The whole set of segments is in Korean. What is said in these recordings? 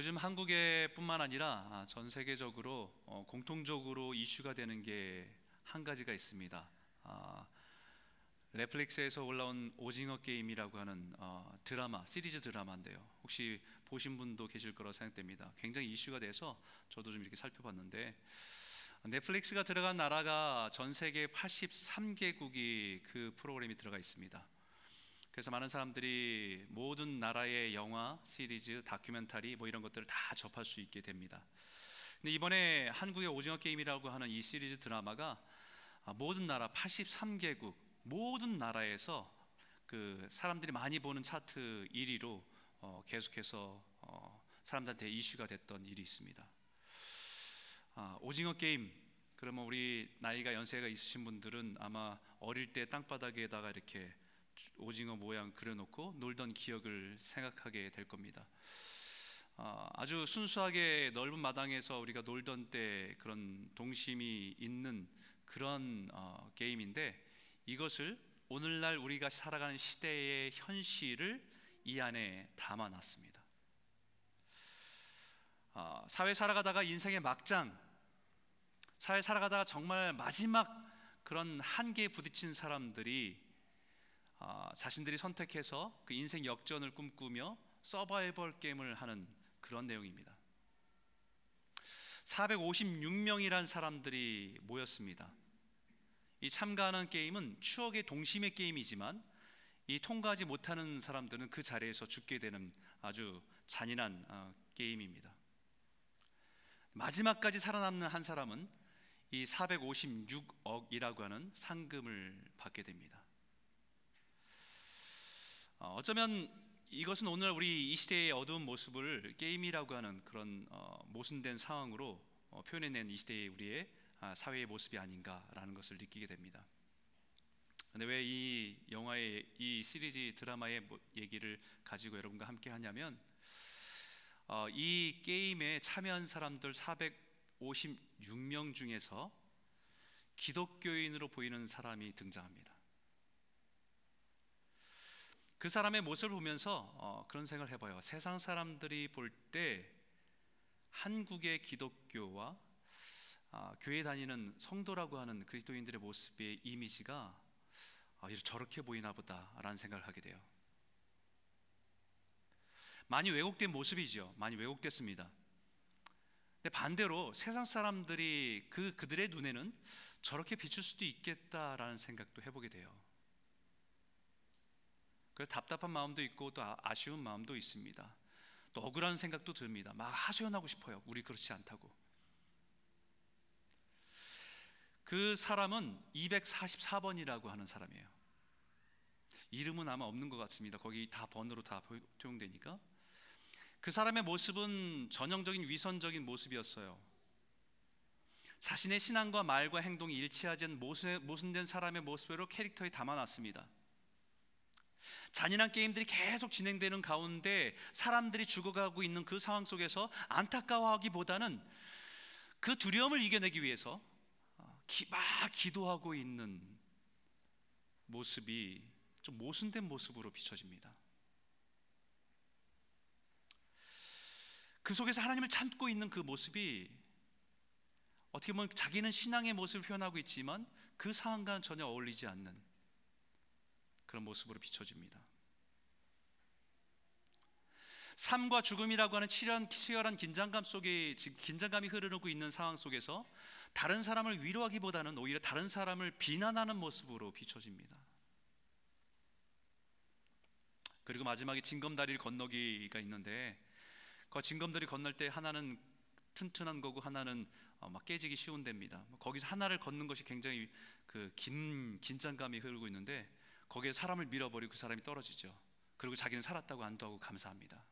요즘 한국에뿐만 아니라 아, 전 세계적으로 어, 공통적으로 이슈가 되는 게 한 가지가 있습니다. 아, 넷플릭스에서 올라온 오징어 게임이라고 하는 어, 드라마 시리즈 드라마인데요. 혹시 보신 분도 계실 거라 생각됩니다. 굉장히 이슈가 돼서 저도 좀 이렇게 살펴봤는데 넷플릭스가 들어간 나라가 전 세계 83개국이 그 프로그램이 들어가 있습니다. 그래서 많은 사람들이 모든 나라의 영화, 시리즈, 다큐멘터리 뭐 이런 것들을 다 접할 수 있게 됩니다. 근데 이번에 한국의 오징어 게임이라고 하는 이 시리즈 드라마가 모든 나라 83개국 모든 나라에서 그 사람들이 많이 보는 차트 1위로 어 계속해서 어 사람들한테 이슈가 됐던 일이 있습니다. 아, 오징어 게임 그러면 우리 나이가 연세가 있으신 분들은 아마 어릴 때 땅바닥에다가 이렇게 오징어 모양 그려놓고 놀던 기억을 생각하게 될 겁니다. 아, 아주 순수하게 넓은 마당에서 우리가 놀던 때 그런 동심이 있는 그런 어, 게임인데 이것을 오늘날 우리가 살아가는 시대의 현실을 이 안에 담아놨습니다. 어, 사회 살아가다가 인생의 막장, 사회 살아가다가 정말 마지막 그런 한계에 부딪힌 사람들이 어, 자신들이 선택해서 그 인생 역전을 꿈꾸며 서바이벌 게임을 하는 그런 내용입니다. 456명이란 사람들이 모였습니다. 이 참가하는 게임은 추억의 동심의 게임이지만 이 통과하지 못하는 사람들은 그 자리에서 죽게 되는 아주 잔인한 어, 게임입니다. 마지막까지 살아남는 한 사람은 이 456억이라고 하는 상금을 받게 됩니다. 어, 어쩌면 이것은 오늘 우리 이 시대의 어두운 모습을 게임이라고 하는 그런 어, 모순된 상황으로 어, 표현해낸 이 시대의 우리의 아, 사회의 모습이 아닌가라는 것을 느끼게 됩니다. 근데 왜 이 영화의 이 시리즈 드라마의 얘기를 가지고 여러분과 함께 하냐면 어, 이 게임에 참여한 사람들 456명 중에서 기독교인으로 보이는 사람이 등장합니다. 그 사람의 모습을 보면서 어, 그런 생각을 해봐요. 세상 사람들이 볼 때 한국의 기독교와 아, 교회 다니는 성도라고 하는 그리스도인들의 모습의 이미지가 아, 저렇게 보이나 보다라는 생각을 하게 돼요. 많이 왜곡된 모습이죠. 많이 왜곡됐습니다. 근데 반대로 세상 사람들이 그 그들의 눈에는 저렇게 비출 수도 있겠다라는 생각도 해보게 돼요. 그래서 답답한 마음도 있고 또 아, 아쉬운 마음도 있습니다. 또 억울한 생각도 듭니다. 막 하소연하고 싶어요. 우리 그렇지 않다고. 그 사람은 244번이라고 하는 사람이에요. 이름은 아마 없는 것 같습니다. 거기 다 번호로 다 표용되니까. 그 사람의 모습은 전형적인 위선적인 모습이었어요. 자신의 신앙과 말과 행동이 일치하지 않은 모순된 사람의 모습으로 캐릭터에 담아놨습니다. 잔인한 게임들이 계속 진행되는 가운데 사람들이 죽어가고 있는 그 상황 속에서 안타까워하기보다는 그 두려움을 이겨내기 위해서 어, 막 기도하고 있는 모습이 좀 모순된 모습으로 비춰집니다. 그 속에서 하나님을 찾고 있는 그 모습이 어떻게 보면 자기는 신앙의 모습을 표현하고 있지만 그 상황과는 전혀 어울리지 않는 그런 모습으로 비춰집니다. 삶과 죽음이라고 하는 치열한, 치열한 긴장감 속에 긴장감이 흐르고 있는 상황 속에서 다른 사람을 위로하기보다는 오히려 다른 사람을 비난하는 모습으로 비춰집니다. 그리고 마지막에 징검다리를 건너기가 있는데 그 징검다리 건널 때 하나는 튼튼한 거고 하나는 어, 막 깨지기 쉬운 데입니다. 거기서 하나를 걷는 것이 굉장히 그 긴 긴장감이 흐르고 있는데 거기에 사람을 밀어버리고 그 사람이 떨어지죠. 그리고 자기는 살았다고 안도하고 감사합니다.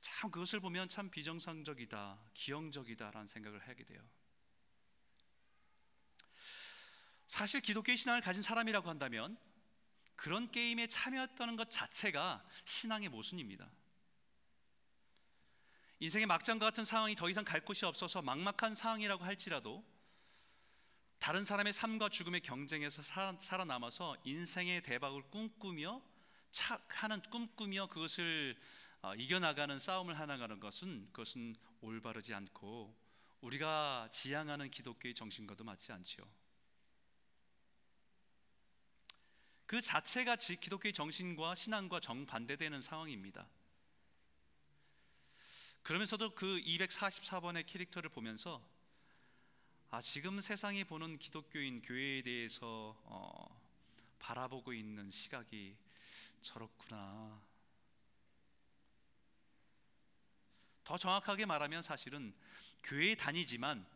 참 그것을 보면 참 비정상적이다, 기형적이다라는 생각을 하게 돼요. 사실 기독교의 신앙을 가진 사람이라고 한다면 그런 게임에 참여했다는 것 자체가 신앙의 모순입니다. 인생의 막장과 같은 상황이 더 이상 갈 곳이 없어서 막막한 상황이라고 할지라도 다른 사람의 삶과 죽음의 경쟁에서 살아 남아서 인생의 대박을 꿈꾸며 착하는 꿈꾸며 그것을 어, 이겨나가는 싸움을 하나가는 것은 그것은 올바르지 않고 우리가 지향하는 기독교의 정신과도 맞지 않지요. 그 자체가 기독교의 정신과 신앙과 정반대되는 상황입니다. 그러면서도 그 244번의 캐릭터를 보면서 아 지금 세상이 보는 기독교인 교회에 대해서 어, 바라보고 있는 시각이 저렇구나. 더 정확하게 말하면 사실은 교회에 다니지만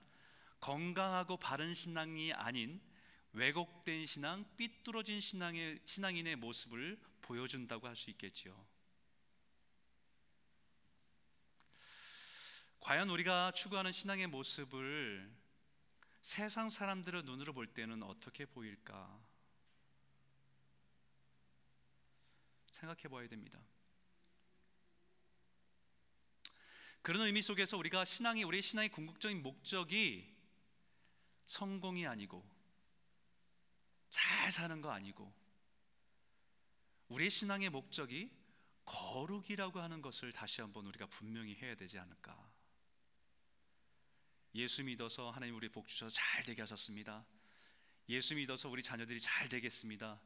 건강하고 바른 신앙이 아닌 왜곡된 신앙, 삐뚤어진 신앙의 신앙인의 모습을 보여준다고 할 수 있겠지요. 과연 우리가 추구하는 신앙의 모습을 세상 사람들의 눈으로 볼 때는 어떻게 보일까? 생각해 봐야 됩니다. 그런 의미 속에서 우리가 신앙이 우리의 신앙의 궁극적인 목적이 성공이 아니고 잘 사는 거 아니고 우리의 신앙의 목적이 거룩이라고 하는 것을 다시 한번 우리가 분명히 해야 되지 않을까? 예수 믿어서 하나님 우리 복 주셔서 잘 되게 하셨습니다. 예수 믿어서 우리 자녀들이 잘 되겠습니다.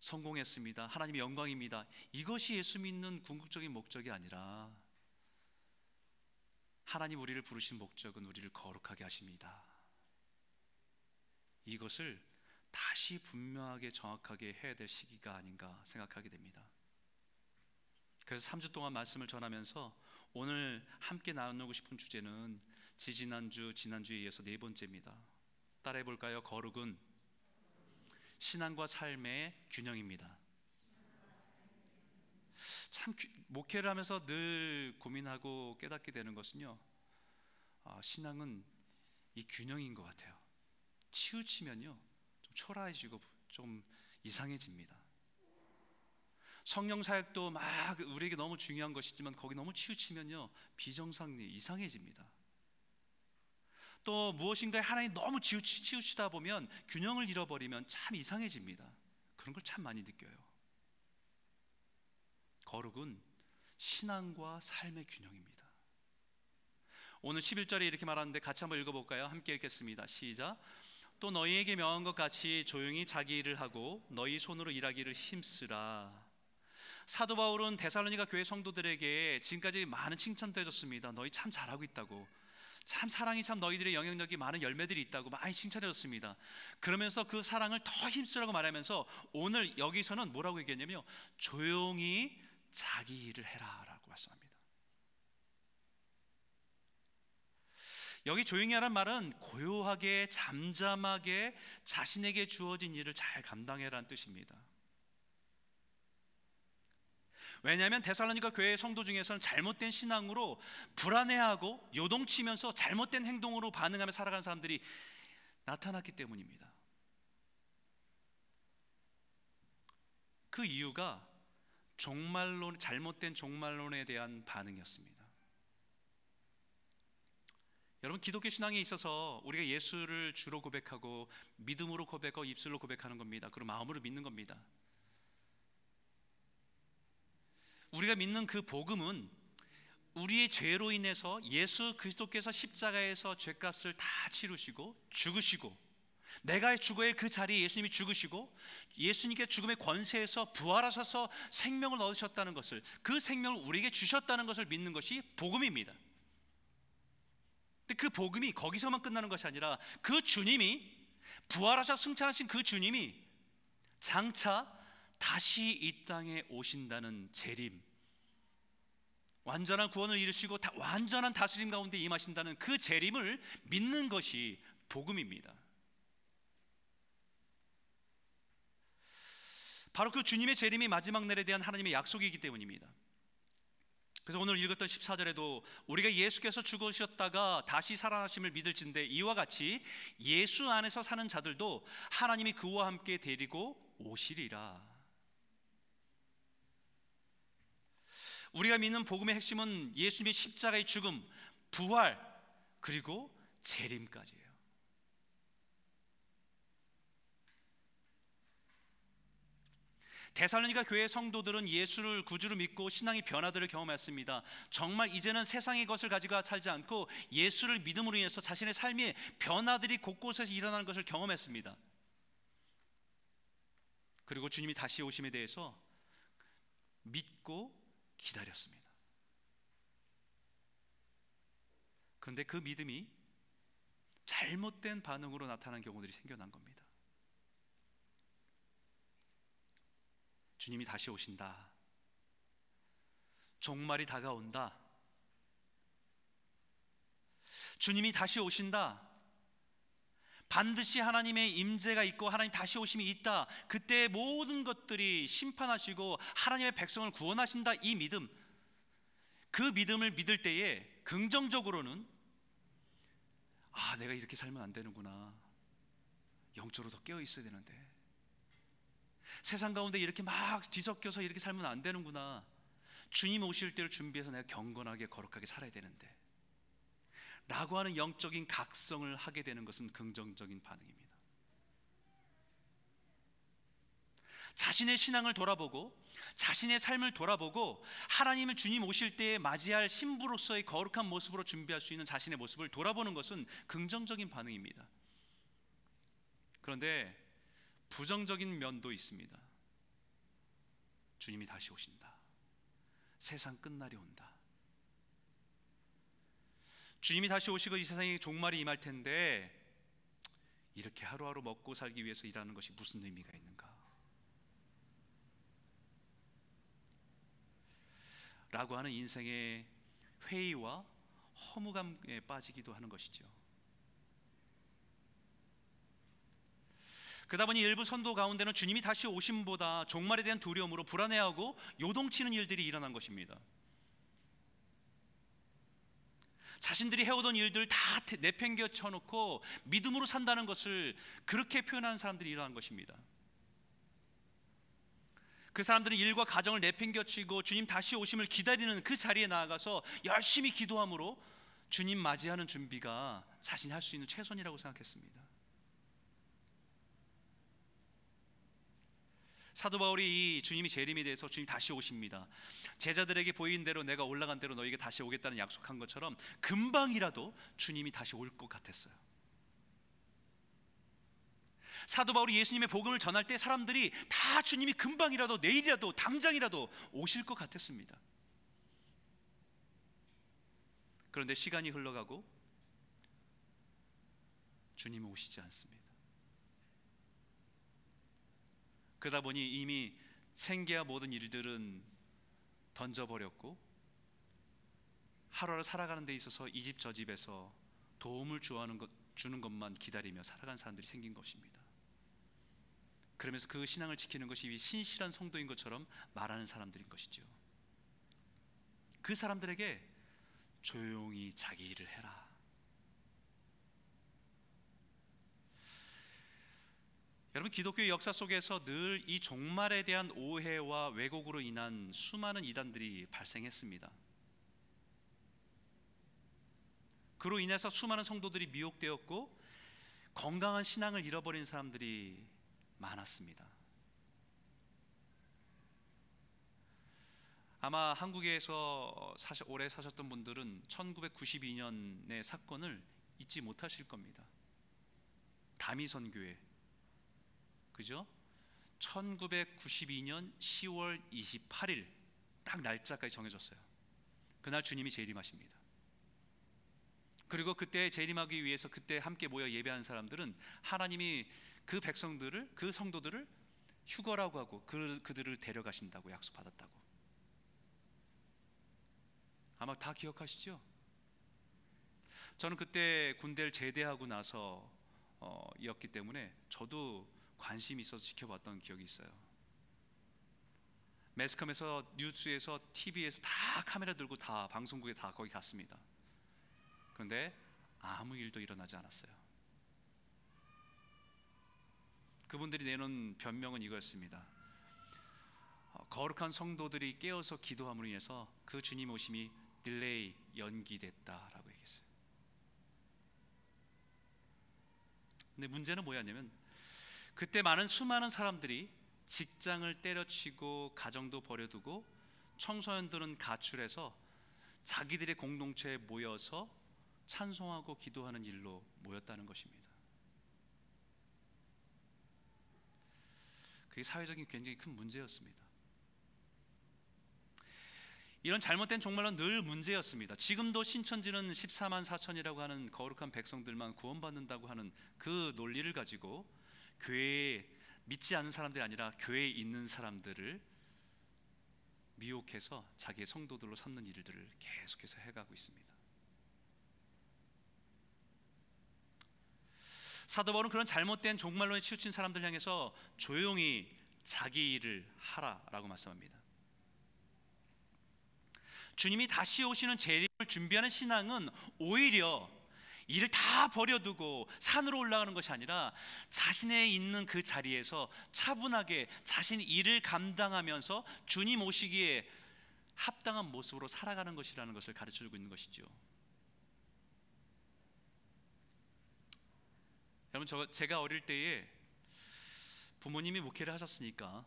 성공했습니다. 하나님의 영광입니다. 이것이 예수 믿는 궁극적인 목적이 아니라 하나님 우리를 부르신 목적은 우리를 거룩하게 하십니다. 이것을 다시 분명하게 정확하게 해야 될 시기가 아닌가 생각하게 됩니다. 그래서 3주 동안 말씀을 전하면서 오늘 함께 나누고 싶은 주제는 지지난주 지난주에 이어서 네 번째입니다. 따라해 볼까요? 거룩은 신앙과 삶의 균형입니다. 참 목회를 하면서 늘 고민하고 깨닫게 되는 것은요. 아, 신앙은 이 균형인 것 같아요. 치우치면요, 좀 초라해지고 좀 이상해집니다. 성령 사역도 막 우리에게 너무 중요한 것이지만 거기 너무 치우치면요 비정상이 이상해집니다. 또 무엇인가에 하나님 너무 치우치, 치우치다 보면 균형을 잃어버리면 참 이상해집니다. 그런 걸 참 많이 느껴요. 거룩은 신앙과 삶의 균형입니다. 오늘 11절에 이렇게 말하는데 같이 한번 읽어볼까요? 함께 읽겠습니다. 시작. 또 너희에게 명한 것 같이 조용히 자기 일을 하고 너희 손으로 일하기를 힘쓰라. 사도 바울은 데살로니가 교회 성도들에게 지금까지 많은 칭찬도 해줬습니다. 너희 참 잘하고 있다고. 참 사랑이 참 너희들의 영향력이 많은 열매들이 있다고 많이 칭찬해줬습니다. 그러면서 그 사랑을 더 힘쓰라고 말하면서 오늘 여기서는 뭐라고 얘기했냐면 조용히 자기 일을 해라라고 말씀합니다. 여기 조용히 하란 말은 고요하게 잠잠하게 자신에게 주어진 일을 잘 감당해라는 뜻입니다. 왜냐하면 데살로니가 교회 성도 중에서는 잘못된 신앙으로 불안해하고 요동치면서 잘못된 행동으로 반응하며 살아가는 사람들이 나타났기 때문입니다. 그 이유가 종말론 잘못된 종말론에 대한 반응이었습니다. 여러분 기독교 신앙에 있어서 우리가 예수를 주로 고백하고 믿음으로 고백하고 입술로 고백하는 겁니다. 그리고 마음으로 믿는 겁니다. 우리가 믿는 그 복음은 우리의 죄로 인해서 예수 그리스도께서 십자가에서 죄값을 다 치르시고 죽으시고 내가 죽어야 그 자리에 예수님이 죽으시고 예수님께 죽음의 권세에서 부활하셔서 생명을 얻으셨다는 것을 그 생명을 우리에게 주셨다는 것을 믿는 것이 복음입니다. 근데 그 복음이 거기서만 끝나는 것이 아니라 그 주님이 부활하셔 승천하신 그 주님이 장차 다시 이 땅에 오신다는 재림 완전한 구원을 이루시고 다, 완전한 다스림 가운데 임하신다는 그 재림을 믿는 것이 복음입니다. 바로 그 주님의 재림이 마지막 날에 대한 하나님의 약속이기 때문입니다. 그래서 오늘 읽었던 14절에도 우리가 예수께서 죽으셨다가 다시 살아나심을 믿을진데 이와 같이 예수 안에서 사는 자들도 하나님이 그와 함께 데리고 오시리라. 우리가 믿는 복음의 핵심은 예수님의 십자가의 죽음, 부활, 그리고 재림까지예요. 데살로니가 교회 성도들은 예수를 구주로 믿고 신앙의 변화들을 경험했습니다. 정말 이제는 세상의 것을 가지고 살지 않고 예수를 믿음으로 인해서 자신의 삶의 변화들이 곳곳에서 일어나는 것을 경험했습니다. 그리고 주님이 다시 오심에 대해서 믿고 기다렸습니다. 그런데 그 믿음이 잘못된 반응으로 나타난 경우들이 생겨난 겁니다. 주님이 다시 오신다. 종말이 다가온다. 주님이 다시 오신다. 반드시 하나님의 임재가 있고 하나님 다시 오심이 있다. 그때 모든 것들이 심판하시고 하나님의 백성을 구원하신다. 이 믿음. 그 믿음을 믿을 때에 긍정적으로는 아, 내가 이렇게 살면 안 되는구나. 영적으로 더 깨어 있어야 되는데. 세상 가운데 이렇게 막 뒤섞여서 이렇게 살면 안 되는구나. 주님 오실 때를 준비해서 내가 경건하게 거룩하게 살아야 되는데. 라고 하는 영적인 각성을 하게 되는 것은 긍정적인 반응입니다. 자신의 신앙을 돌아보고 자신의 삶을 돌아보고 하나님을 주님 오실 때에 맞이할 신부로서의 거룩한 모습으로 준비할 수 있는 자신의 모습을 돌아보는 것은 긍정적인 반응입니다. 그런데 부정적인 면도 있습니다. 주님이 다시 오신다. 세상 끝날이 온다. 주님이 다시 오시고 이 세상에 종말이 임할 텐데 이렇게 하루하루 먹고 살기 위해서 일하는 것이 무슨 의미가 있는가? 라고 하는 인생의 회의와 허무감에 빠지기도 하는 것이죠. 그러다 보니 일부 선도 가운데는 주님이 다시 오심보다 종말에 대한 두려움으로 불안해하고 요동치는 일들이 일어난 것입니다. 자신들이 해오던 일들 다 내팽겨 쳐놓고 믿음으로 산다는 것을 그렇게 표현하는 사람들이 일어난 것입니다. 그 사람들은 일과 가정을 내팽겨치고 주님 다시 오심을 기다리는 그 자리에 나아가서 열심히 기도함으로 주님 맞이하는 준비가 자신이 할 수 있는 최선이라고 생각했습니다. 사도 바울이 이 주님이 재림에 대해서 주님 다시 오십니다. 제자들에게 보인 대로 내가 올라간 대로 너에게 다시 오겠다는 약속한 것처럼 금방이라도 주님이 다시 올 것 같았어요. 사도 바울이 예수님의 복음을 전할 때 사람들이 다 주님이 금방이라도 내일이라도 당장이라도 오실 것 같았습니다. 그런데 시간이 흘러가고 주님은 오시지 않습니다. 그러다 보니 이미 생계와 모든 일들은 던져버렸고 하루를 살아가는 데 있어서 이 집 저 집에서 도움을 주는, 것, 주는 것만 기다리며 살아간 사람들이 생긴 것입니다. 그러면서 그 신앙을 지키는 것이 신실한 성도인 것처럼 말하는 사람들인 것이죠. 그 사람들에게 조용히 자기 일을 해라. 여러분 기독교 역사 속에서 늘 이 종말에 대한 오해와 왜곡으로 인한 수많은 이단들이 발생했습니다. 그로 인해서 수많은 성도들이 미혹되었고 건강한 신앙을 잃어버린 사람들이 많았습니다. 아마 한국에서 사셔, 오래 사셨던 분들은 1992년의 사건을 잊지 못하실 겁니다. 다미선 교회 그죠? 1992년 10월 28일 딱 날짜까지 정해졌어요. 그날 주님이 재림하십니다. 그리고 그때 재림하기 위해서 그때 함께 모여 예배한 사람들은 하나님이 그 백성들을 그 성도들을 휴거라고 하고 그, 그들을 데려가신다고 약속받았다고. 아마 다 기억하시죠? 저는 그때 군대를 제대하고 나서 어, 였기 때문에 저도 관심이 있어서 지켜봤던 기억이 있어요. 매스컴에서 뉴스에서 TV에서 다 카메라 들고 다 방송국에 다 거기 갔습니다. 그런데 아무 일도 일어나지 않았어요. 그분들이 내놓은 변명은 이거였습니다. 어, 거룩한 성도들이 깨어서 기도함으로 인해서 그 주님 오심이 delay 연기됐다라고 얘기했어요. 근데 문제는 뭐였냐면 그때 많은 수많은 사람들이 직장을 때려치고 가정도 버려두고 청소년들은 가출해서 자기들의 공동체에 모여서 찬송하고 기도하는 일로 모였다는 것입니다. 그게 사회적인 굉장히 큰 문제였습니다. 이런 잘못된 종말은 늘 문제였습니다. 지금도 신천지는 14만 4천이라고 하는 거룩한 백성들만 구원받는다고 하는 그 논리를 가지고 교회에 믿지 않는 사람들이 아니라 교회에 있는 사람들을 미혹해서 자기의 성도들로 삼는 일들을 계속해서 해가고 있습니다. 사도 바울은 그런 잘못된 종말론에 치우친 사람들 향해서 조용히 자기 일을 하라라고 말씀합니다. 주님이 다시 오시는 재림을 준비하는 신앙은 오히려 일을 다 버려두고 산으로 올라가는 것이 아니라 자신의 있는 그 자리에서 차분하게 자신이 일을 감당하면서 주님 오시기에 합당한 모습으로 살아가는 것이라는 것을 가르쳐 주고 있는 것이죠. 여러분 저 제가 어릴 때에 부모님이 목회를 하셨으니까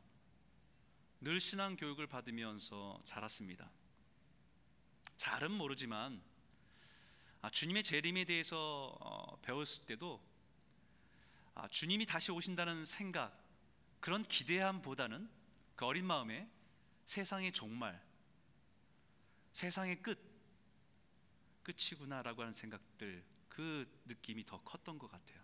늘 신앙 교육을 받으면서 자랐습니다. 잘은 모르지만 아, 주님의 재림에 대해서 어, 배웠을 때도 아, 주님이 다시 오신다는 생각 그런 기대함보다는 그 어린 마음에 세상의 종말, 세상의 끝 끝이구나라고 하는 생각들 그 느낌이 더 컸던 것 같아요.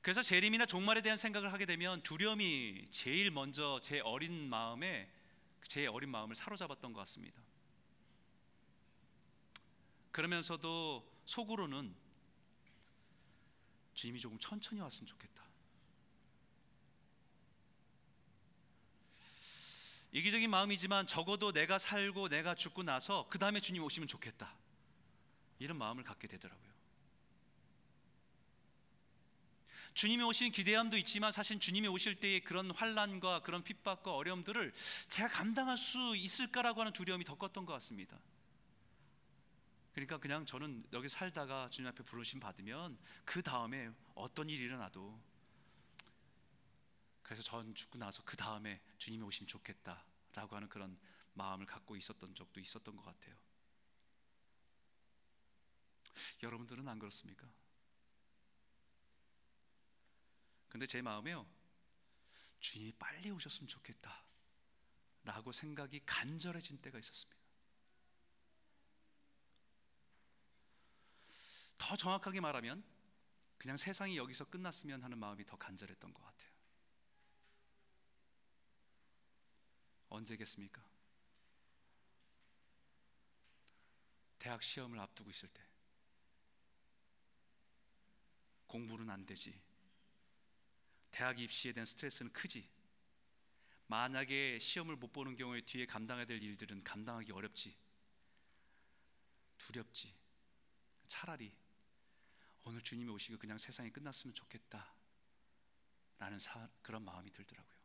그래서 재림이나 종말에 대한 생각을 하게 되면 두려움이 제일 먼저 제 어린 마음에 제 어린 마음을 사로잡았던 것 같습니다. 그러면서도 속으로는 주님이 조금 천천히 왔으면 좋겠다. 이기적인 마음이지만 적어도 내가 살고 내가 죽고 나서 그 다음에 주님 오시면 좋겠다. 이런 마음을 갖게 되더라고요. 주님이 오신 기대함도 있지만 사실 주님이 오실 때의 그런 환란과 그런 핍박과 어려움들을 제가 감당할 수 있을까라고 하는 두려움이 더 컸던 것 같습니다. 그러니까 그냥 저는 여기 살다가 주님 앞에 부르심 받으면 그 다음에 어떤 일이 일어나도 그래서 전 죽고 나서 그 다음에 주님이 오시면 좋겠다라고 하는 그런 마음을 갖고 있었던 적도 있었던 것 같아요. 여러분들은 안 그렇습니까? 근데 제 마음에요. 주님이 빨리 오셨으면 좋겠다. 라고 생각이 간절해진 때가 있었습니다. 더 정확하게 말하면 그냥 세상이 여기서 끝났으면 하는 마음이 더 간절했던 것 같아요. 언제겠습니까? 대학 시험을 앞두고 있을 때 공부는 안 되지. 대학 입시에 대한 스트레스는 크지. 만약에 시험을 못 보는 경우에 뒤에 감당해야 될 일들은 감당하기 어렵지. 두렵지. 차라리 오늘 주님이 오시고 그냥 세상이 끝났으면 좋겠다. 라는 사, 그런 마음이 들더라고요.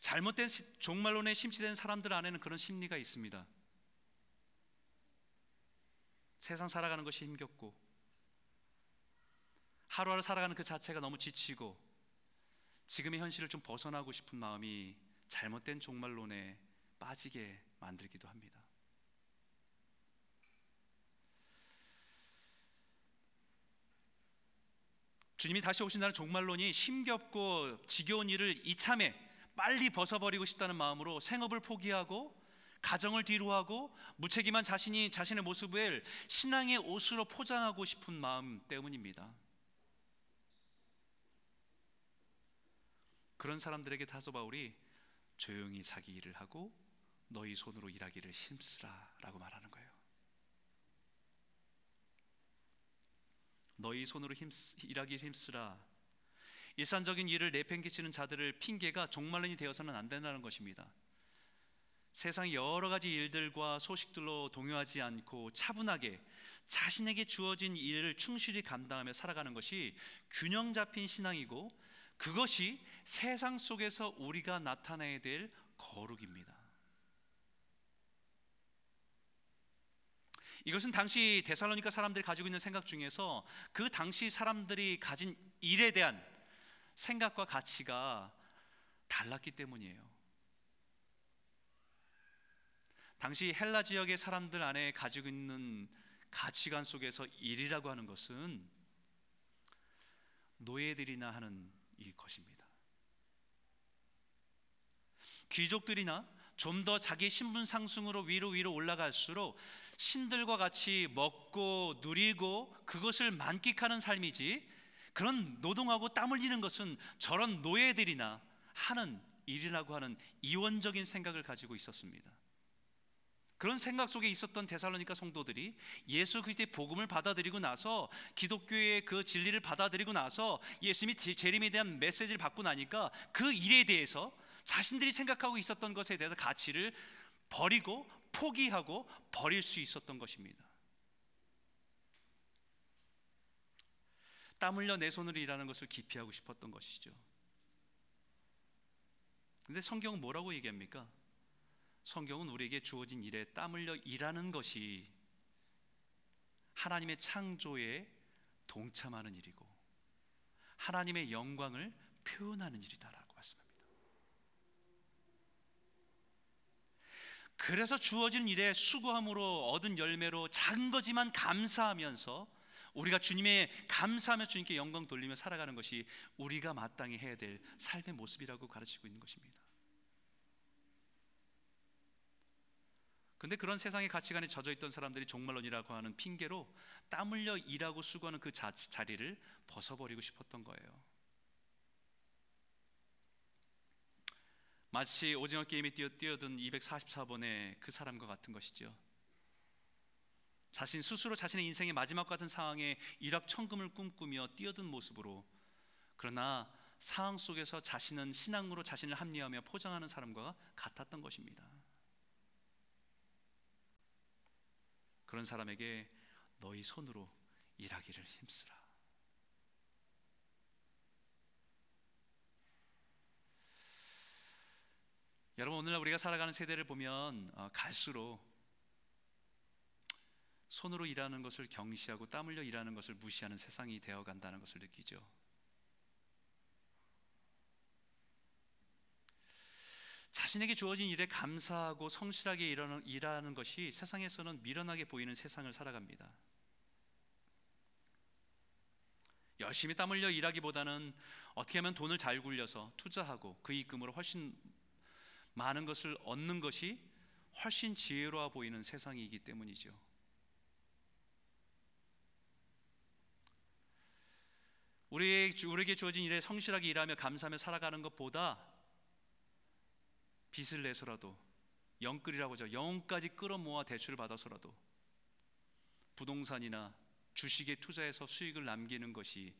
잘못된 종말론에 심취된 사람들 안에는 그런 심리가 있습니다. 세상 살아가는 것이 힘겹고 하루하루 살아가는 그 자체가 너무 지치고 지금의 현실을 좀 벗어나고 싶은 마음이 잘못된 종말론에 빠지게 만들기도 합니다. 주님이 다시 오신다는 종말론이 힘겹고 지겨운 일을 이참에 빨리 벗어버리고 싶다는 마음으로 생업을 포기하고 가정을 뒤로하고 무책임한 자신이 자신의 모습을 신앙의 옷으로 포장하고 싶은 마음 때문입니다. 그런 사람들에게 다소 바울이 조용히 자기 일을 하고 너희 손으로 일하기를 힘쓰라라고 말하는 거예요. 너희 손으로 힘쓰, 일하기 힘쓰라. 일산적인 일을 내팽개치는 자들을 핑계가 종말론이 되어서는 안 된다는 것입니다. 세상 여러 가지 일들과 소식들로 동요하지 않고 차분하게 자신에게 주어진 일을 충실히 감당하며 살아가는 것이 균형 잡힌 신앙이고 그것이 세상 속에서 우리가 나타내야 될 거룩입니다. 이것은 당시 데살로니가 사람들이 가지고 있는 생각 중에서 그 당시 사람들이 가진 일에 대한 생각과 가치가 달랐기 때문이에요. 당시 헬라 지역의 사람들 안에 가지고 있는 가치관 속에서 일이라고 하는 것은 노예들이나 하는 일 것입니다. 귀족들이나 좀 더 자기 신분 상승으로 위로 위로 올라갈수록 신들과 같이 먹고 누리고 그것을 만끽하는 삶이지 그런 노동하고 땀 흘리는 것은 저런 노예들이나 하는 일이라고 하는 이원적인 생각을 가지고 있었습니다. 그런 생각 속에 있었던 데살로니가 성도들이 예수 그리스도의 복음을 받아들이고 나서 기독교의 그 진리를 받아들이고 나서 예수님이 재림에 대한 메시지를 받고 나니까 그 일에 대해서 자신들이 생각하고 있었던 것에 대해서 가치를 버리고 포기하고 버릴 수 있었던 것입니다. 땀 흘려 내 손으로 일하는 것을 기피하고 싶었던 것이죠. 근데 성경은 뭐라고 얘기합니까? 성경은 우리에게 주어진 일에 땀 흘려 일하는 것이 하나님의 창조에 동참하는 일이고 하나님의 영광을 표현하는 일이다라고 말씀합니다. 그래서 주어진 일에 수고함으로 얻은 열매로 작은 거지만 감사하면서 우리가 주님의 감사하며 주님께 영광 돌리며 살아가는 것이 우리가 마땅히 해야 될 삶의 모습이라고 가르치고 있는 것입니다. 근데 그런 세상의 가치관에 젖어 있던 사람들이 종말론이라고 하는 핑계로 땀 흘려 일하고 수고하는 그 자, 자리를 벗어버리고 싶었던 거예요. 마치 오징어 게임에 뛰어, 뛰어 든 244번의 그 사람과 같은 것이죠. 자신 스스로 자신의 인생의 마지막 같은 상황에 일확천금을 꿈꾸며 뛰어든 모습으로 그러나 상황 속에서 자신은 신앙으로 자신을 합리하며 포장하는 사람과 같았던 것입니다. 그런 사람에게 너희 손으로 일하기를 힘쓰라. 여러분 오늘날 우리가 살아가는 세대를 보면 어, 갈수록 손으로 일하는 것을 경시하고 땀 흘려 일하는 것을 무시하는 세상이 되어 간다는 것을 느끼죠. 자신에게 주어진 일에 감사하고 성실하게 일하는, 일하는 것이 세상에서는 미련하게 보이는 세상을 살아갑니다. 열심히 땀 흘려 일하기보다는 어떻게 하면 돈을 잘 굴려서 투자하고 그 입금으로 훨씬 많은 것을 얻는 것이 훨씬 지혜로워 보이는 세상이기 때문이죠. 우리에게 주어진 일에 성실하게 일하며 감사하며 살아가는 것보다 빚을 내서라도 영끌이라고 하죠. 영까지 끌어모아 대출을 받아서라도 부동산이나 주식에 투자해서 수익을 남기는 것이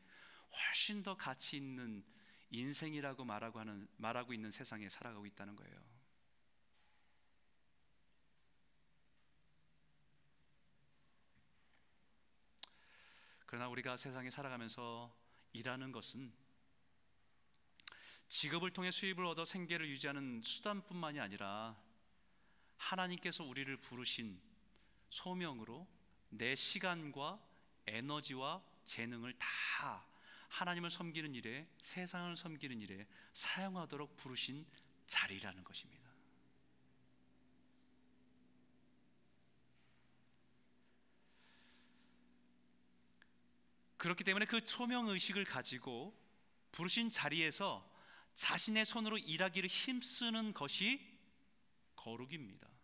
훨씬 더 가치 있는 인생이라고 말하고 하는 말하고 있는 세상에 살아가고 있다는 거예요. 그러나 우리가 세상에 살아가면서 일하는 것은 직업을 통해 수입을 얻어 생계를 유지하는 수단뿐만이 아니라 하나님께서 우리를 부르신 소명으로 내 시간과 에너지와 재능을 다 하나님을 섬기는 일에 세상을 섬기는 일에 사용하도록 부르신 자리라는 것입니다. 그렇기 때문에 그 소명 의식을 가지고 부르신 자리에서 자신의 손으로 일하기를 힘쓰는 것이 거룩입니다.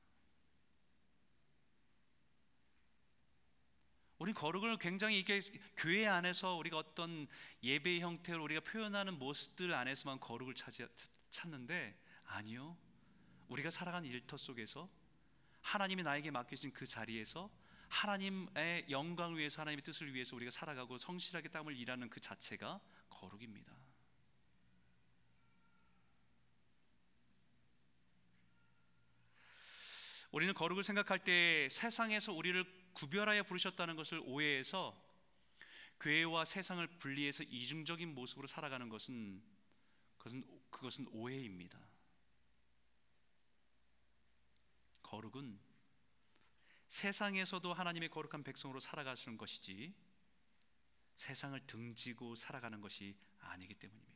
우리 거룩을 굉장히 이게 교회 안에서 우리가 어떤 예배 형태로 우리가 표현하는 모습들 안에서만 거룩을 찾, 찾는데 아니요. 우리가 살아가는 일터 속에서 하나님이 나에게 맡겨진 그 자리에서 하나님의 영광을 위해서 하나님의 뜻을 위해서 우리가 살아가고 성실하게 땀을 일하는 그 자체가 거룩입니다. 우리는 거룩을 생각할 때 세상에서 우리를 구별하여 부르셨다는 것을 오해해서 교회와 세상을 분리해서 이중적인 모습으로 살아가는 것은 그것은 그것은 오해입니다. 거룩은 세상에서도 하나님의 거룩한 백성으로 살아가시는 것이지 세상을 등지고 살아가는 것이 아니기 때문입니다.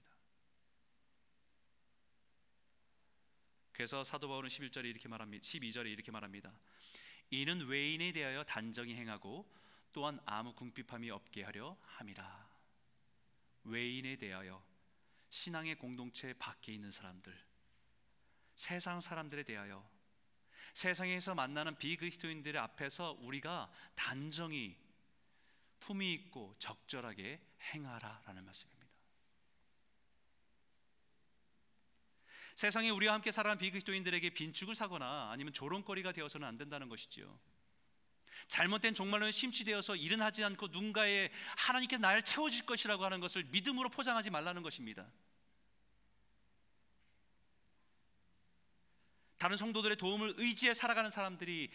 그래서 사도 바울은 11절에 이렇게 말합니다. 12절에 이렇게 말합니다. 이는 외인에 대하여 단정히 행하고 또한 아무 궁핍함이 없게 하려 함이라. 외인에 대하여 신앙의 공동체 밖에 있는 사람들, 세상 사람들에 대하여 세상에서 만나는 비그리스도인들의 앞에서 우리가 단정히 품위 있고 적절하게 행하라라는 말씀입니다. 세상에 우리와 함께 살아가는 비그리스도인들에게 빈축을 사거나 아니면 조롱거리가 되어서는 안 된다는 것이지요. 잘못된 종말론에 심취되어서 일은 하지 않고 누군가의 하나님께 나를 채워질 것이라고 하는 것을 믿음으로 포장하지 말라는 것입니다. 다른 성도들의 도움을 의지해 살아가는 사람들이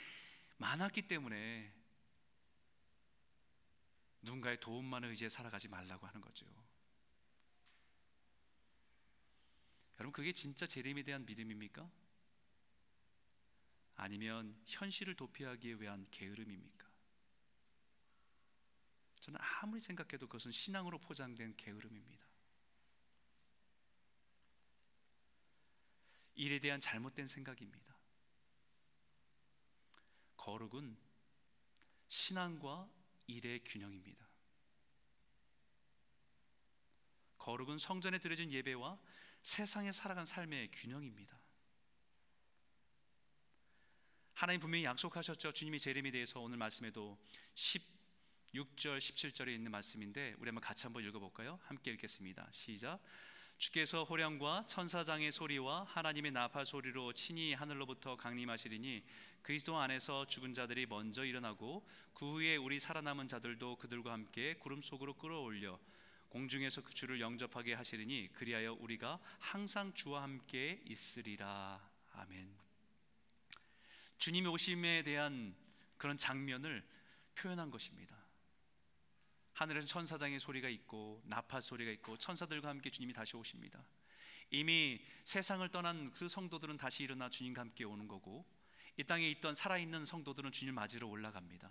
많았기 때문에 누군가의 도움만을 의지해 살아가지 말라고 하는 거죠. 여러분 그게 진짜 재림에 대한 믿음입니까? 아니면 현실을 도피하기 위한 게으름입니까? 저는 아무리 생각해도 그것은 신앙으로 포장된 게으름입니다. 일에 대한 잘못된 생각입니다. 거룩은 신앙과 일의 균형입니다. 거룩은 성전에 드려진 예배와 세상에 살아간 삶의 균형입니다. 하나님 분명히 약속하셨죠. 주님이 재림에 대해서 오늘 말씀에도 16절, 17절에 있는 말씀인데 우리 한번 같이 한번 읽어볼까요? 함께 읽겠습니다. 시작. 주께서 호령과 천사장의 소리와 하나님의 나팔 소리로 친히 하늘로부터 강림하시리니 그리스도 안에서 죽은 자들이 먼저 일어나고 그 후에 우리 살아남은 자들도 그들과 함께 구름 속으로 끌어올려 공중에서 그 주를 영접하게 하시리니 그리하여 우리가 항상 주와 함께 있으리라. 아멘. 주님의 오심에 대한 그런 장면을 표현한 것입니다. 하늘에서 천사장의 소리가 있고 나팔 소리가 있고 천사들과 함께 주님이 다시 오십니다. 이미 세상을 떠난 그 성도들은 다시 일어나 주님과 함께 오는 거고 이 땅에 있던 살아있는 성도들은 주님 맞으러 올라갑니다.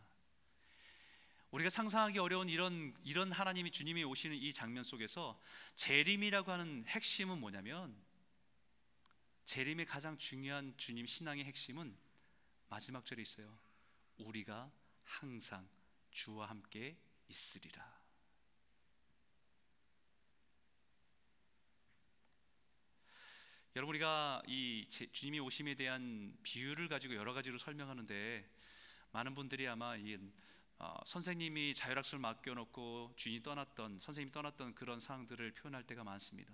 우리가 상상하기 어려운 이런 이런 하나님이 주님이 오시는 이 장면 속에서 재림이라고 하는 핵심은 뭐냐면 재림의 가장 중요한 주님 신앙의 핵심은 마지막 절에 있어요. 우리가 항상 주와 함께 있으리라. 여러분 우리가 이 주님이 오심에 대한 비유를 가지고 여러 가지로 설명하는데 많은 분들이 아마 이 어, 선생님이 자율학습을 맡겨놓고 주인이 떠났던 선생님이 떠났던 그런 상황들을 표현할 때가 많습니다.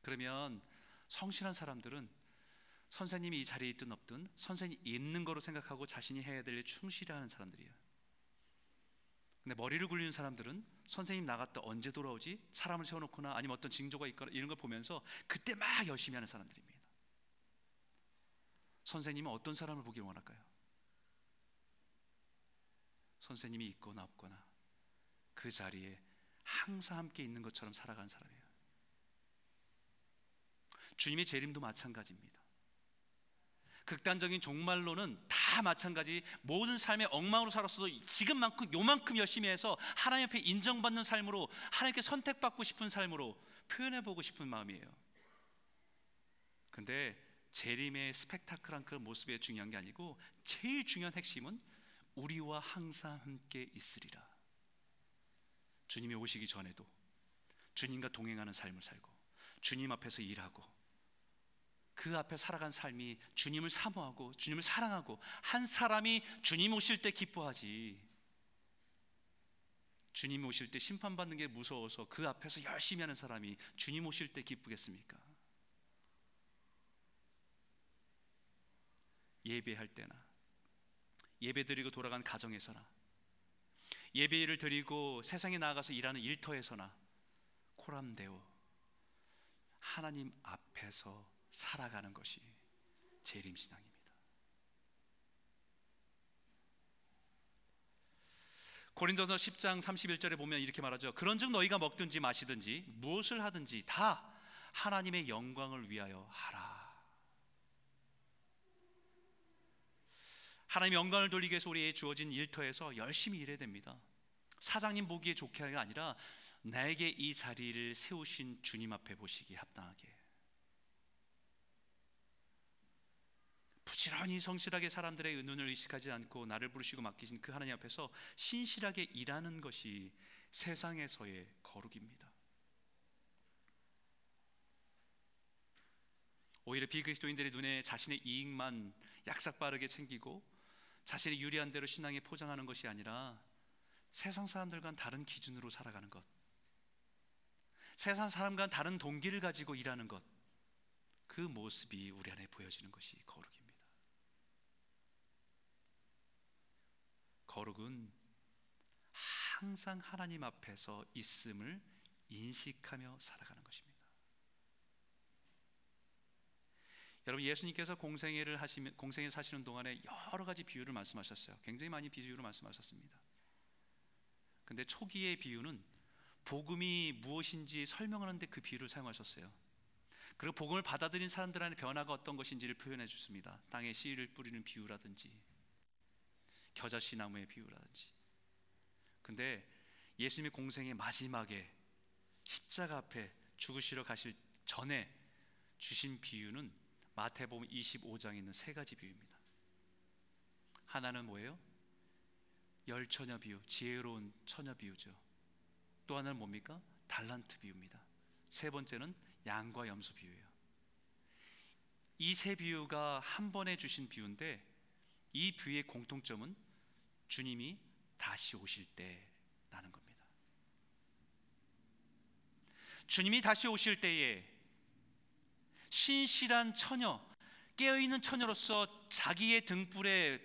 그러면 성실한 사람들은 선생님이 이 자리에 있든 없든 선생님이 있는 거로 생각하고 자신이 해야 될 일 충실히 하는 사람들이에요. 근데 머리를 굴리는 사람들은 선생님 나갔다 언제 돌아오지? 사람을 세워놓거나 아니면 어떤 징조가 있거나 이런 걸 보면서 그때 막 열심히 하는 사람들입니다. 선생님은 어떤 사람을 보기 원할까요? 선생님이 있거나 없거나 그 자리에 항상 함께 있는 것처럼 살아가는 사람이에요. 주님의 재림도 마찬가지입니다. 극단적인 종말로는 다 마찬가지 모든 삶의 엉망으로 살았어도 지금만큼 요만큼 열심히 해서 하나님 앞에 인정받는 삶으로 하나님께 선택받고 싶은 삶으로 표현해 보고 싶은 마음이에요. 근데 재림의 스펙타클한 그런 모습이 중요한 게 아니고 제일 중요한 핵심은 우리와 항상 함께 있으리라. 주님이 오시기 전에도 주님과 동행하는 삶을 살고 주님 앞에서 일하고 그 앞에 살아간 삶이 주님을 사모하고 주님을 사랑하고 한 사람이 주님 오실 때 기뻐하지. 주님 오실 때 심판받는 게 무서워서 그 앞에서 열심히 하는 사람이 주님 오실 때 기쁘겠습니까? 예배할 때나 예배 드리고 돌아간 가정에서나 예배를 드리고 세상에 나가서 일하는 일터에서나 코람데오 하나님 앞에서 살아가는 것이 재림 신앙입니다. 고린도서 10장 31절에 보면 이렇게 말하죠. 그런즉 너희가 먹든지 마시든지 무엇을 하든지 다 하나님의 영광을 위하여 하라. 하나님 영광을 돌리기 위해서 우리에게 주어진 일터에서 열심히 일해야 됩니다. 사장님 보기에 좋게 하는 게 아니라 나에게 이 자리를 세우신 주님 앞에 보시기 합당하게 부지런히 성실하게 사람들의 눈을 의식하지 않고 나를 부르시고 맡기신 그 하나님 앞에서 신실하게 일하는 것이 세상에서의 거룩입니다. 오히려 비그리스도인들의 눈에 자신의 이익만 약삭 빠르게 챙기고 자신이 유리한 대로 신앙에 포장하는 것이 아니라 세상 사람들과는 다른 기준으로 살아가는 것. 세상 사람과는 다른 동기를 가지고 일하는 것. 그 모습이 우리 안에 보여지는 것이 거룩입니다. 거룩은 항상 하나님 앞에서 있음을 인식하며 살아가는 것입니다. 여러분 예수님께서 공생애를 하시면 공생애 사시는 동안에 여러 가지 비유를 말씀하셨어요. 굉장히 많이 비유를 말씀하셨습니다. 근데 초기의 비유는 복음이 무엇인지 설명하는데 그 비유를 사용하셨어요. 그리고 복음을 받아들인 사람들 안에 변화가 어떤 것인지를 표현해 주습니다. 땅에 씨를 뿌리는 비유라든지 겨자씨 나무의 비유라든지. 근데 예수님의 공생의 마지막에 십자가 앞에 죽으시러 가실 전에 주신 비유는 마태복음 25장에 있는 세 가지 비유입니다. 하나는 뭐예요? 열 처녀 비유, 지혜로운 처녀 비유죠. 또 하나는 뭡니까? 달란트 비유입니다. 세 번째는 양과 염소 비유예요. 이 세 비유가 한 번에 주신 비유인데 이 비유의 공통점은 주님이 다시 오실 때라는 겁니다. 주님이 다시 오실 때에 신실한 처녀, 깨어있는 처녀로서 자기의 등불에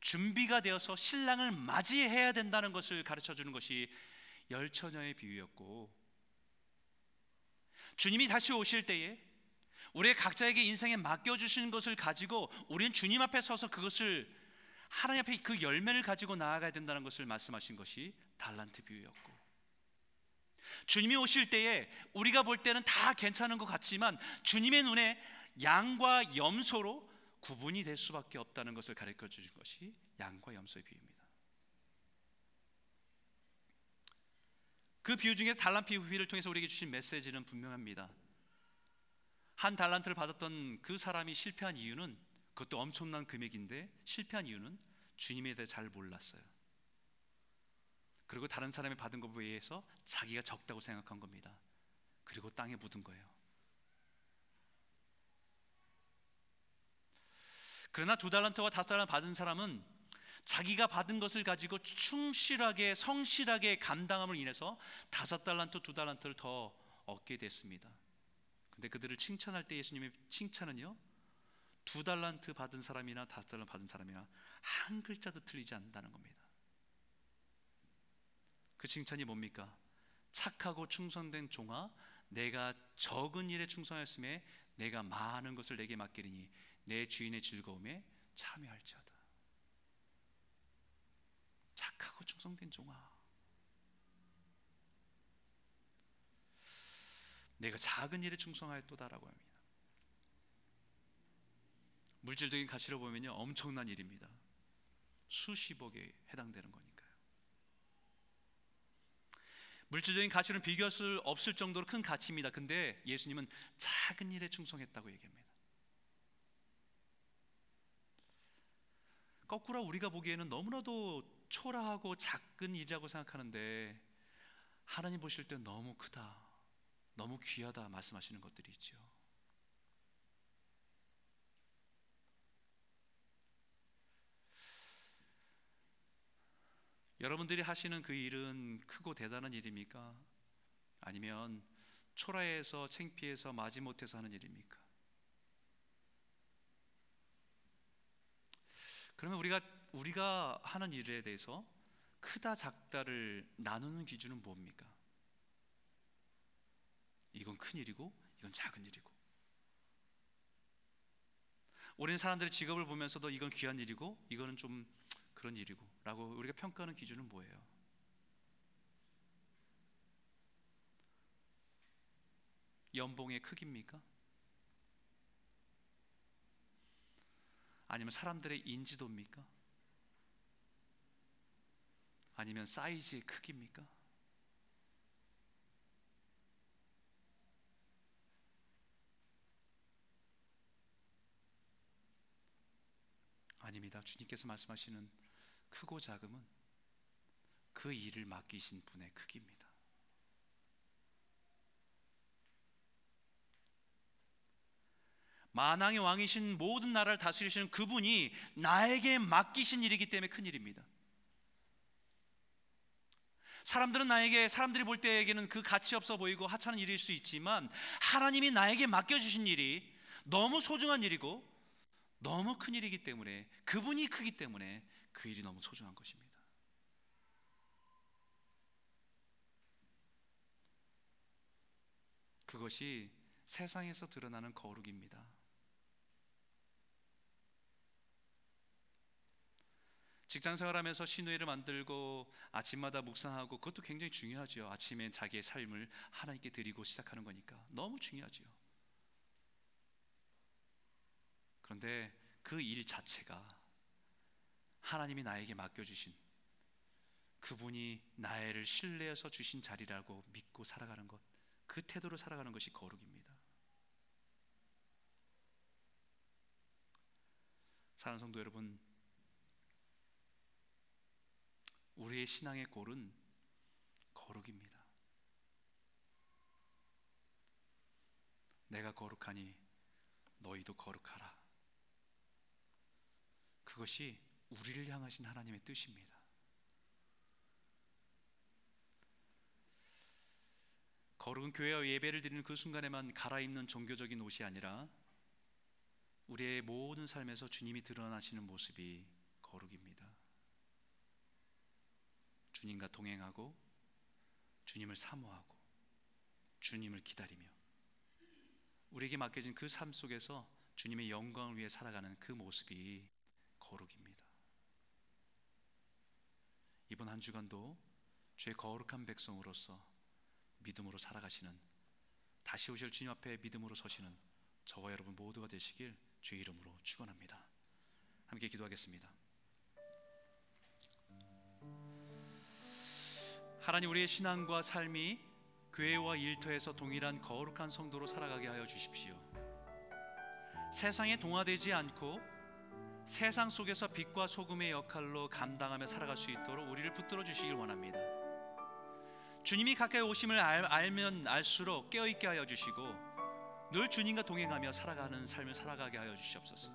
준비가 되어서 신랑을 맞이해야 된다는 것을 가르쳐 주는 것이 열처녀의 비유였고 주님이 다시 오실 때에 우리 각자에게 인생에 맡겨 주신 것을 가지고 우리는 주님 앞에 서서 그것을 하나님 앞에 그 열매를 가지고 나아가야 된다는 것을 말씀하신 것이 달란트 비유였고 주님이 오실 때에 우리가 볼 때는 다 괜찮은 것 같지만 주님의 눈에 양과 염소로 구분이 될 수밖에 없다는 것을 가르쳐 주신 것이 양과 염소의 비유입니다. 그 비유 중에 달란트 비유를 통해서 우리에게 주신 메시지는 분명합니다. 한 달란트를 받았던 그 사람이 실패한 이유는 그것도 엄청난 금액인데 실패한 이유는 주님에 대해 잘 몰랐어요. 그리고 다른 사람이 받은 것에 의해서 자기가 적다고 생각한 겁니다. 그리고 땅에 묻은 거예요. 그러나 두 달란트와 다섯 달란트 받은 사람은 자기가 받은 것을 가지고 충실하게 성실하게 감당함을 인해서 다섯 달란트 두 달란트를 더 얻게 됐습니다. 근데 그들을 칭찬할 때 예수님의 칭찬은요. 두 달란트 받은 사람이나 다섯 달란트 받은 사람이나 한 글자도 틀리지 않는다는 겁니다. 그 칭찬이 뭡니까? 착하고 충성된 종아 내가 적은 일에 충성하였음에 내가 많은 것을 내게 맡기리니 내 주인의 즐거움에 참여할지어다. 착하고 충성된 종아. 내가 작은 일에 충성하였도다라고 합니다. 물질적인 가치로 보면요 엄청난 일입니다. 수십억에 해당되는 거니까요. 물질적인 가치는 비교할 수 없을 정도로 큰 가치입니다. 근데 예수님은 작은 일에 충성했다고 얘기합니다. 거꾸로 우리가 보기에는 너무나도 초라하고 작은 일이라고 생각하는데 하나님 보실 때 너무 크다, 너무 귀하다 말씀하시는 것들이 있죠. 여러분들이 하시는 그 일은 크고 대단한 일입니까? 아니면 초라해서 창피해서 마지못해서 하는 일입니까? 그러면 우리가 우리가 하는 일에 대해서 크다 작다를 나누는 기준은 뭡니까? 이건 큰 일이고 이건 작은 일이고 우리는 사람들의 직업을 보면서도 이건 귀한 일이고 이거는 좀 그런 일이고 라고 우리가 평가하는 기준은 뭐예요? 연봉의 크기입니까? 아니면 사람들의 인지도입니까? 아니면 사이즈의 크기입니까? 아닙니다. 주님께서 말씀하시는 크고 작음은 그 일을 맡기신 분의 크기입니다. 만왕의 왕이신 모든 나라를 다스리시는 그분이 나에게 맡기신 일이기 때문에 큰 일입니다. 사람들은 나에게 사람들이 볼 때에게는 그 가치 없어 보이고 하찮은 일일 수 있지만 하나님이 나에게 맡겨 주신 일이 너무 소중한 일이고 너무 큰 일이기 때문에 그분이 크기 때문에 그 일이 너무 소중한 것입니다. 그것이 세상에서 드러나는 거룩입니다. 직장 생활하면서 신우회를 만들고 아침마다 묵상하고 그것도 굉장히 중요하죠. 아침에 자기의 삶을 하나님께 드리고 시작하는 거니까 너무 중요하죠. 그런데 그 일 자체가 하나님이 나에게 맡겨주신 그분이 나를 신뢰해서 주신 자리라고 믿고 살아가는 것, 그 태도로 살아가는 것이 거룩입니다. 사랑하는 성도 여러분, 우리의 신앙의 골은 거룩입니다. 내가 거룩하니 너희도 거룩하라. 그것이 우리를 향하신 하나님의 뜻입니다. 거룩은 교회와 예배를 드리는 그 순간에만 갈아입는 종교적인 옷이 아니라 우리의 모든 삶에서 주님이 드러나시는 모습이 거룩입니다. 주님과 동행하고 주님을 사모하고 주님을 기다리며 우리에게 맡겨진 그 삶 속에서 주님의 영광을 위해 살아가는 그 모습이 거룩입니다. 이번 한 주간도 주의 거룩한 백성으로서 믿음으로 살아가시는 다시 오실 주님 앞에 믿음으로 서시는 저와 여러분 모두가 되시길 주의 이름으로 축원합니다. 함께 기도하겠습니다. 하나님 우리의 신앙과 삶이 교회와 일터에서 동일한 거룩한 성도로 살아가게 하여 주십시오. 세상에 동화되지 않고 세상 속에서 빛과 소금의 역할로 감당하며 살아갈 수 있도록 우리를 붙들어 주시길 원합니다. 주님이 가까이 오심을 알, 알면 알수록 깨어 있게 하여 주시고 늘 주님과 동행하며 살아가는 삶을 살아가게 하여 주시옵소서.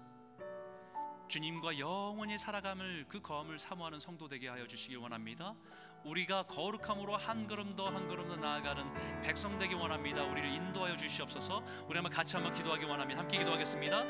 주님과 영원히 살아감을 그 검을 사모하는 성도 되게 하여 주시길 원합니다. 우리가 거룩함으로 한 걸음 더 한 걸음 더 나아가는 백성 되기 원합니다. 우리를 인도하여 주시옵소서. 우리 한번 같이 한번 기도하기 원합니다. 함께 기도하겠습니다.